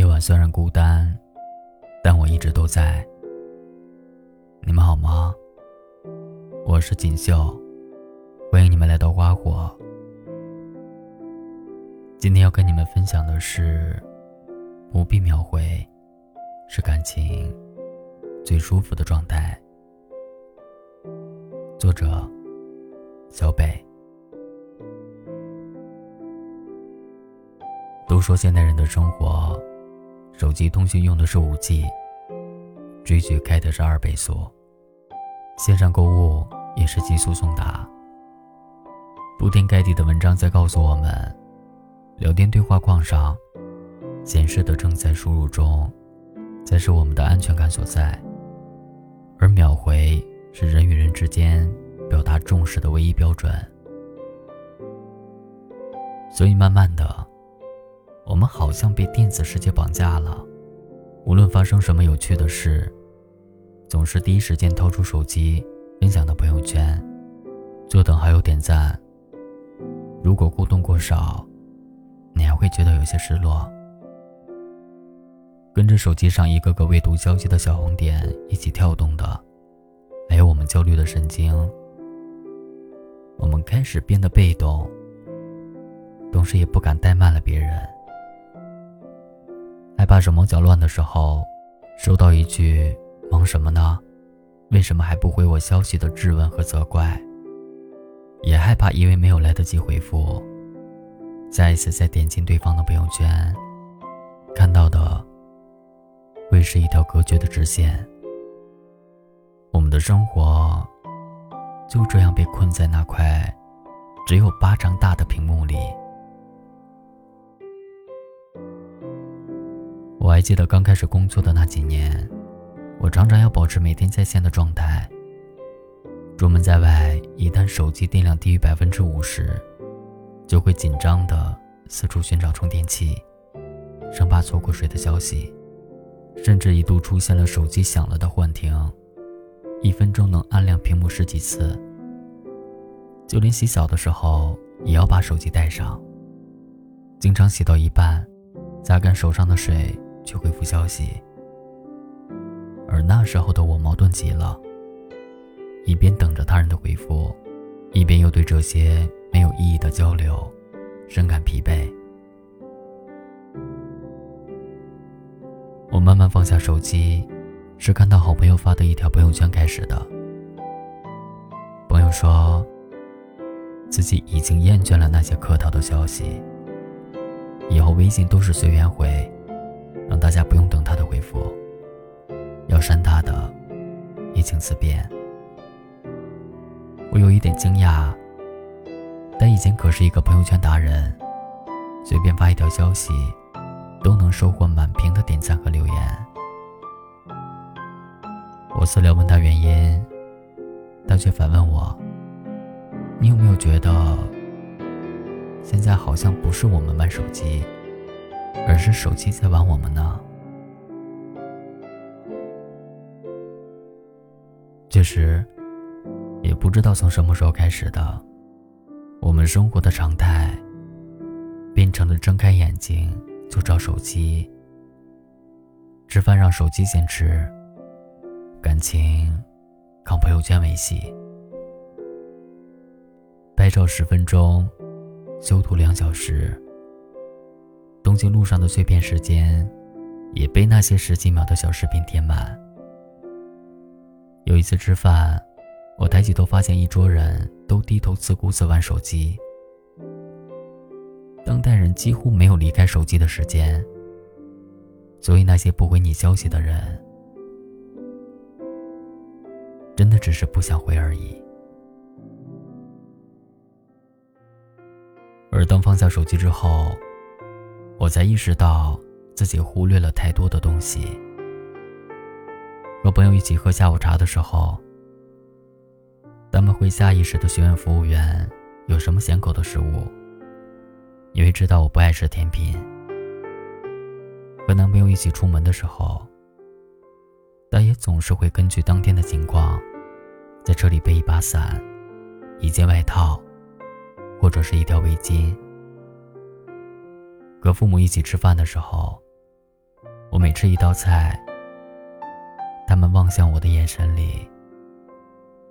夜晚虽然孤单，但我一直都在。你们好吗？我是锦绣，欢迎你们来到花火。今天要跟你们分享的是，不必秒回，是感情最舒服的状态。作者：小北。都说现代人的生活。手机通讯用的是五 G，追剧开的是二倍速，线上购物也是极速送达。铺天盖地的文章在告诉我们，聊天对话框上显示的正在输入中，才是我们的安全感所在，而秒回是人与人之间表达重视的唯一标准。所以慢慢的。我们好像被电子世界绑架了，无论发生什么有趣的事，总是第一时间掏出手机分享到朋友圈，坐等好友点赞。如果互动过少，你还会觉得有些失落。跟着手机上一个个未读消息的小红点一起跳动的，还有我们焦虑的神经。我们开始变得被动，同时也不敢怠慢了别人。害怕手忙脚乱的时候，收到一句“忙什么呢？为什么还不回我消息”的质问和责怪，也害怕因为没有来得及回复，再一次再点进对方的朋友圈，看到的会是一条隔绝的直线。我们的生活就这样被困在那块只有巴掌大的屏幕里。我还记得刚开始工作的那几年，我常常要保持每天在线的状态。出门在外，一旦手机电量低于百分之五十，就会紧张的四处寻找充电器，生怕错过谁的消息，甚至一度出现了手机响了的幻听，一分钟能按亮屏幕十几次。就连洗澡的时候，也要把手机带上，经常洗到一半，擦干手上的水。去回复消息，而那时候的我矛盾极了，一边等着他人的回复，一边又对这些没有意义的交流深感疲惫。我慢慢放下手机，是看到好朋友发的一条朋友圈开始的。朋友说，自己已经厌倦了那些客套的消息，以后微信都是随缘回。让大家不用等他的回复，要删他的，也请自便。我有一点惊讶，但以前可是一个朋友圈达人，随便发一条消息，都能收获满屏的点赞和留言。我私聊问他原因，他却反问我：“你有没有觉得，现在好像不是我们玩手机？”而是手机在玩我们呢。确实，也不知道从什么时候开始的，我们生活的常态变成了睁开眼睛就找手机，吃饭让手机先吃，感情靠朋友圈维系，拍照十分钟，修图两小时。东京路上的碎片时间，也被那些十几秒的小视频填满。有一次吃饭，我抬起头发现一桌人都低头自顾自玩手机。当代人几乎没有离开手机的时间，所以那些不回你消息的人，真的只是不想回而已。而当放下手机之后，我才意识到自己忽略了太多的东西。和朋友一起喝下午茶的时候，他们会下意识的询问服务员有什么咸口的食物，因为知道我不爱吃甜品。和男朋友一起出门的时候，他也总是会根据当天的情况，在车里备一把伞、一件外套，或者是一条围巾。和父母一起吃饭的时候，我每吃一道菜，他们望向我的眼神里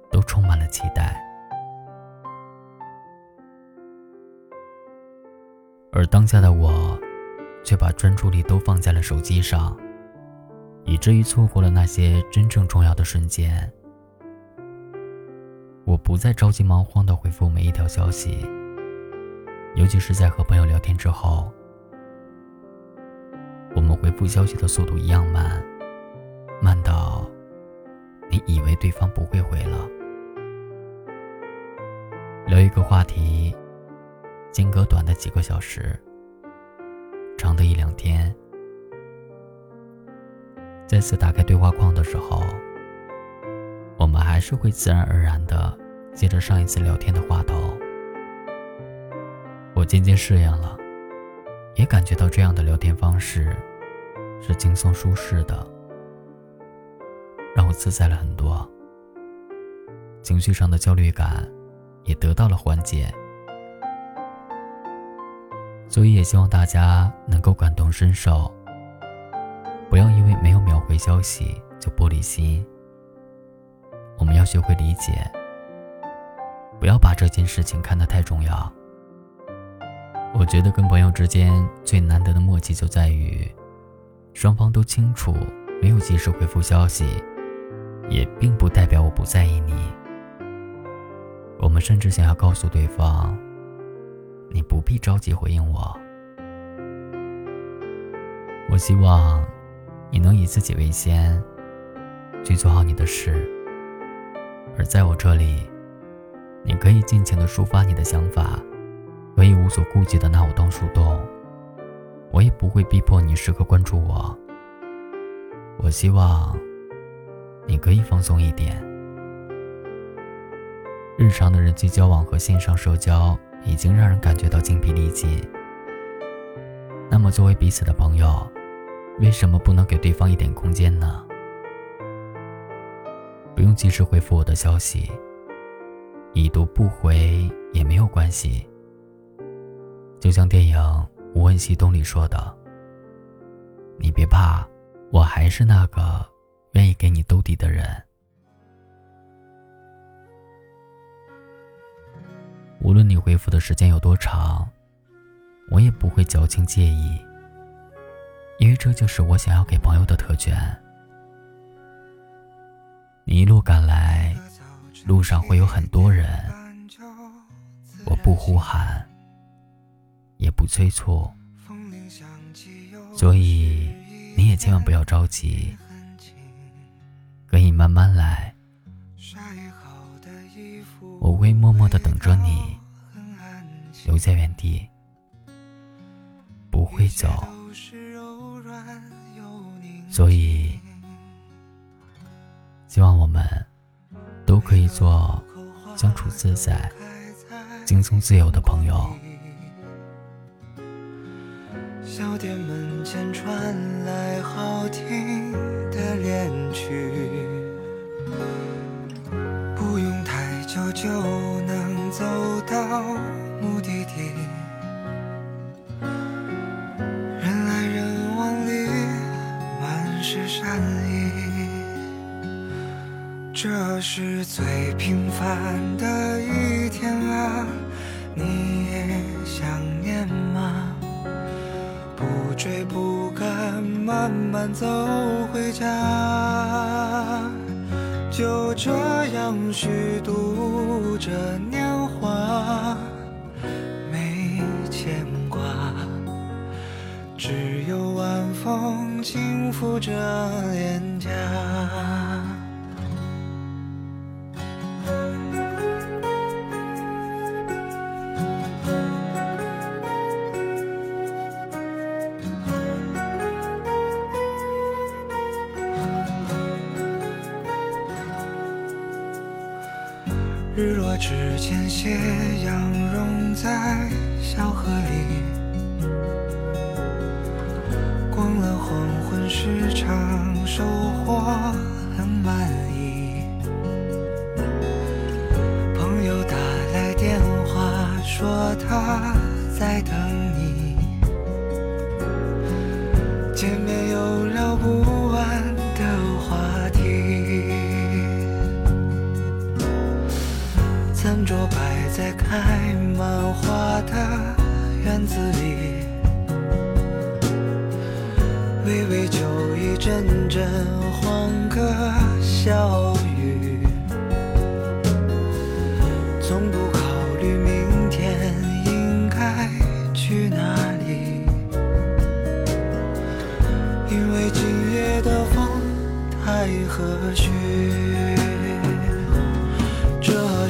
都充满了期待，而当下的我，却把专注力都放在了手机上，以至于错过了那些真正重要的瞬间。我不再着急忙慌地回复每一条消息，尤其是在和朋友聊天之后。我们回复消息的速度一样慢，慢到你以为对方不会回了。聊一个话题，间隔短的几个小时，长的一两天。再次打开对话框的时候，我们还是会自然而然的接着上一次聊天的话头。我渐渐适应了。也感觉到这样的聊天方式是轻松舒适的，让我自在了很多。情绪上的焦虑感也得到了缓解，所以也希望大家能够感同身受，不要因为没有秒回消息就玻璃心。我们要学会理解，不要把这件事情看得太重要。我觉得跟朋友之间最难得的默契就在于，双方都清楚，没有及时回复消息，也并不代表我不在意你。我们甚至想要告诉对方，你不必着急回应我。我希望你能以自己为先，去做好你的事，而在我这里，你可以尽情的抒发你的想法。可以无所顾忌的拿我当树洞，我也不会逼迫你时刻关注我。我希望你可以放松一点。日常的人际交往和线上社交已经让人感觉到精疲力尽。那么，作为彼此的朋友，为什么不能给对方一点空间呢？不用及时回复我的消息，已读不回也没有关系。就像电影《无问西东》里说的：“你别怕，我还是那个愿意给你兜底的人。无论你回复的时间有多长，我也不会矫情介意，因为这就是我想要给朋友的特权。你一路赶来，路上会有很多人，我不呼喊。”也不催促，所以你也千万不要着急，可以慢慢来。我会默默的等着你，留在原地，不会走。所以，希望我们都可以做相处自在、轻松自由的朋友。小店门前传来好听的恋曲，不用太久就能走到目的地。人来人往里满是善意，这是最平凡的一天啊，你也想慢慢走回家，就这样虚度着年华，没牵挂，只有晚风轻拂着脸颊。日落之前，斜阳融在小河里，逛了黄昏市场，收获很满意。朋友打来电话，说他在等你。见面有聊不在开满花的院子里，微微酒意，阵阵欢歌笑语，从不考虑明天应该去哪里，因为今夜的风太和煦。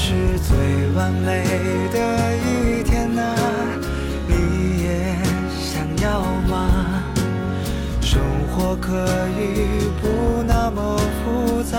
是最完美的一天呐、你也想要吗？生活可以不那么复杂，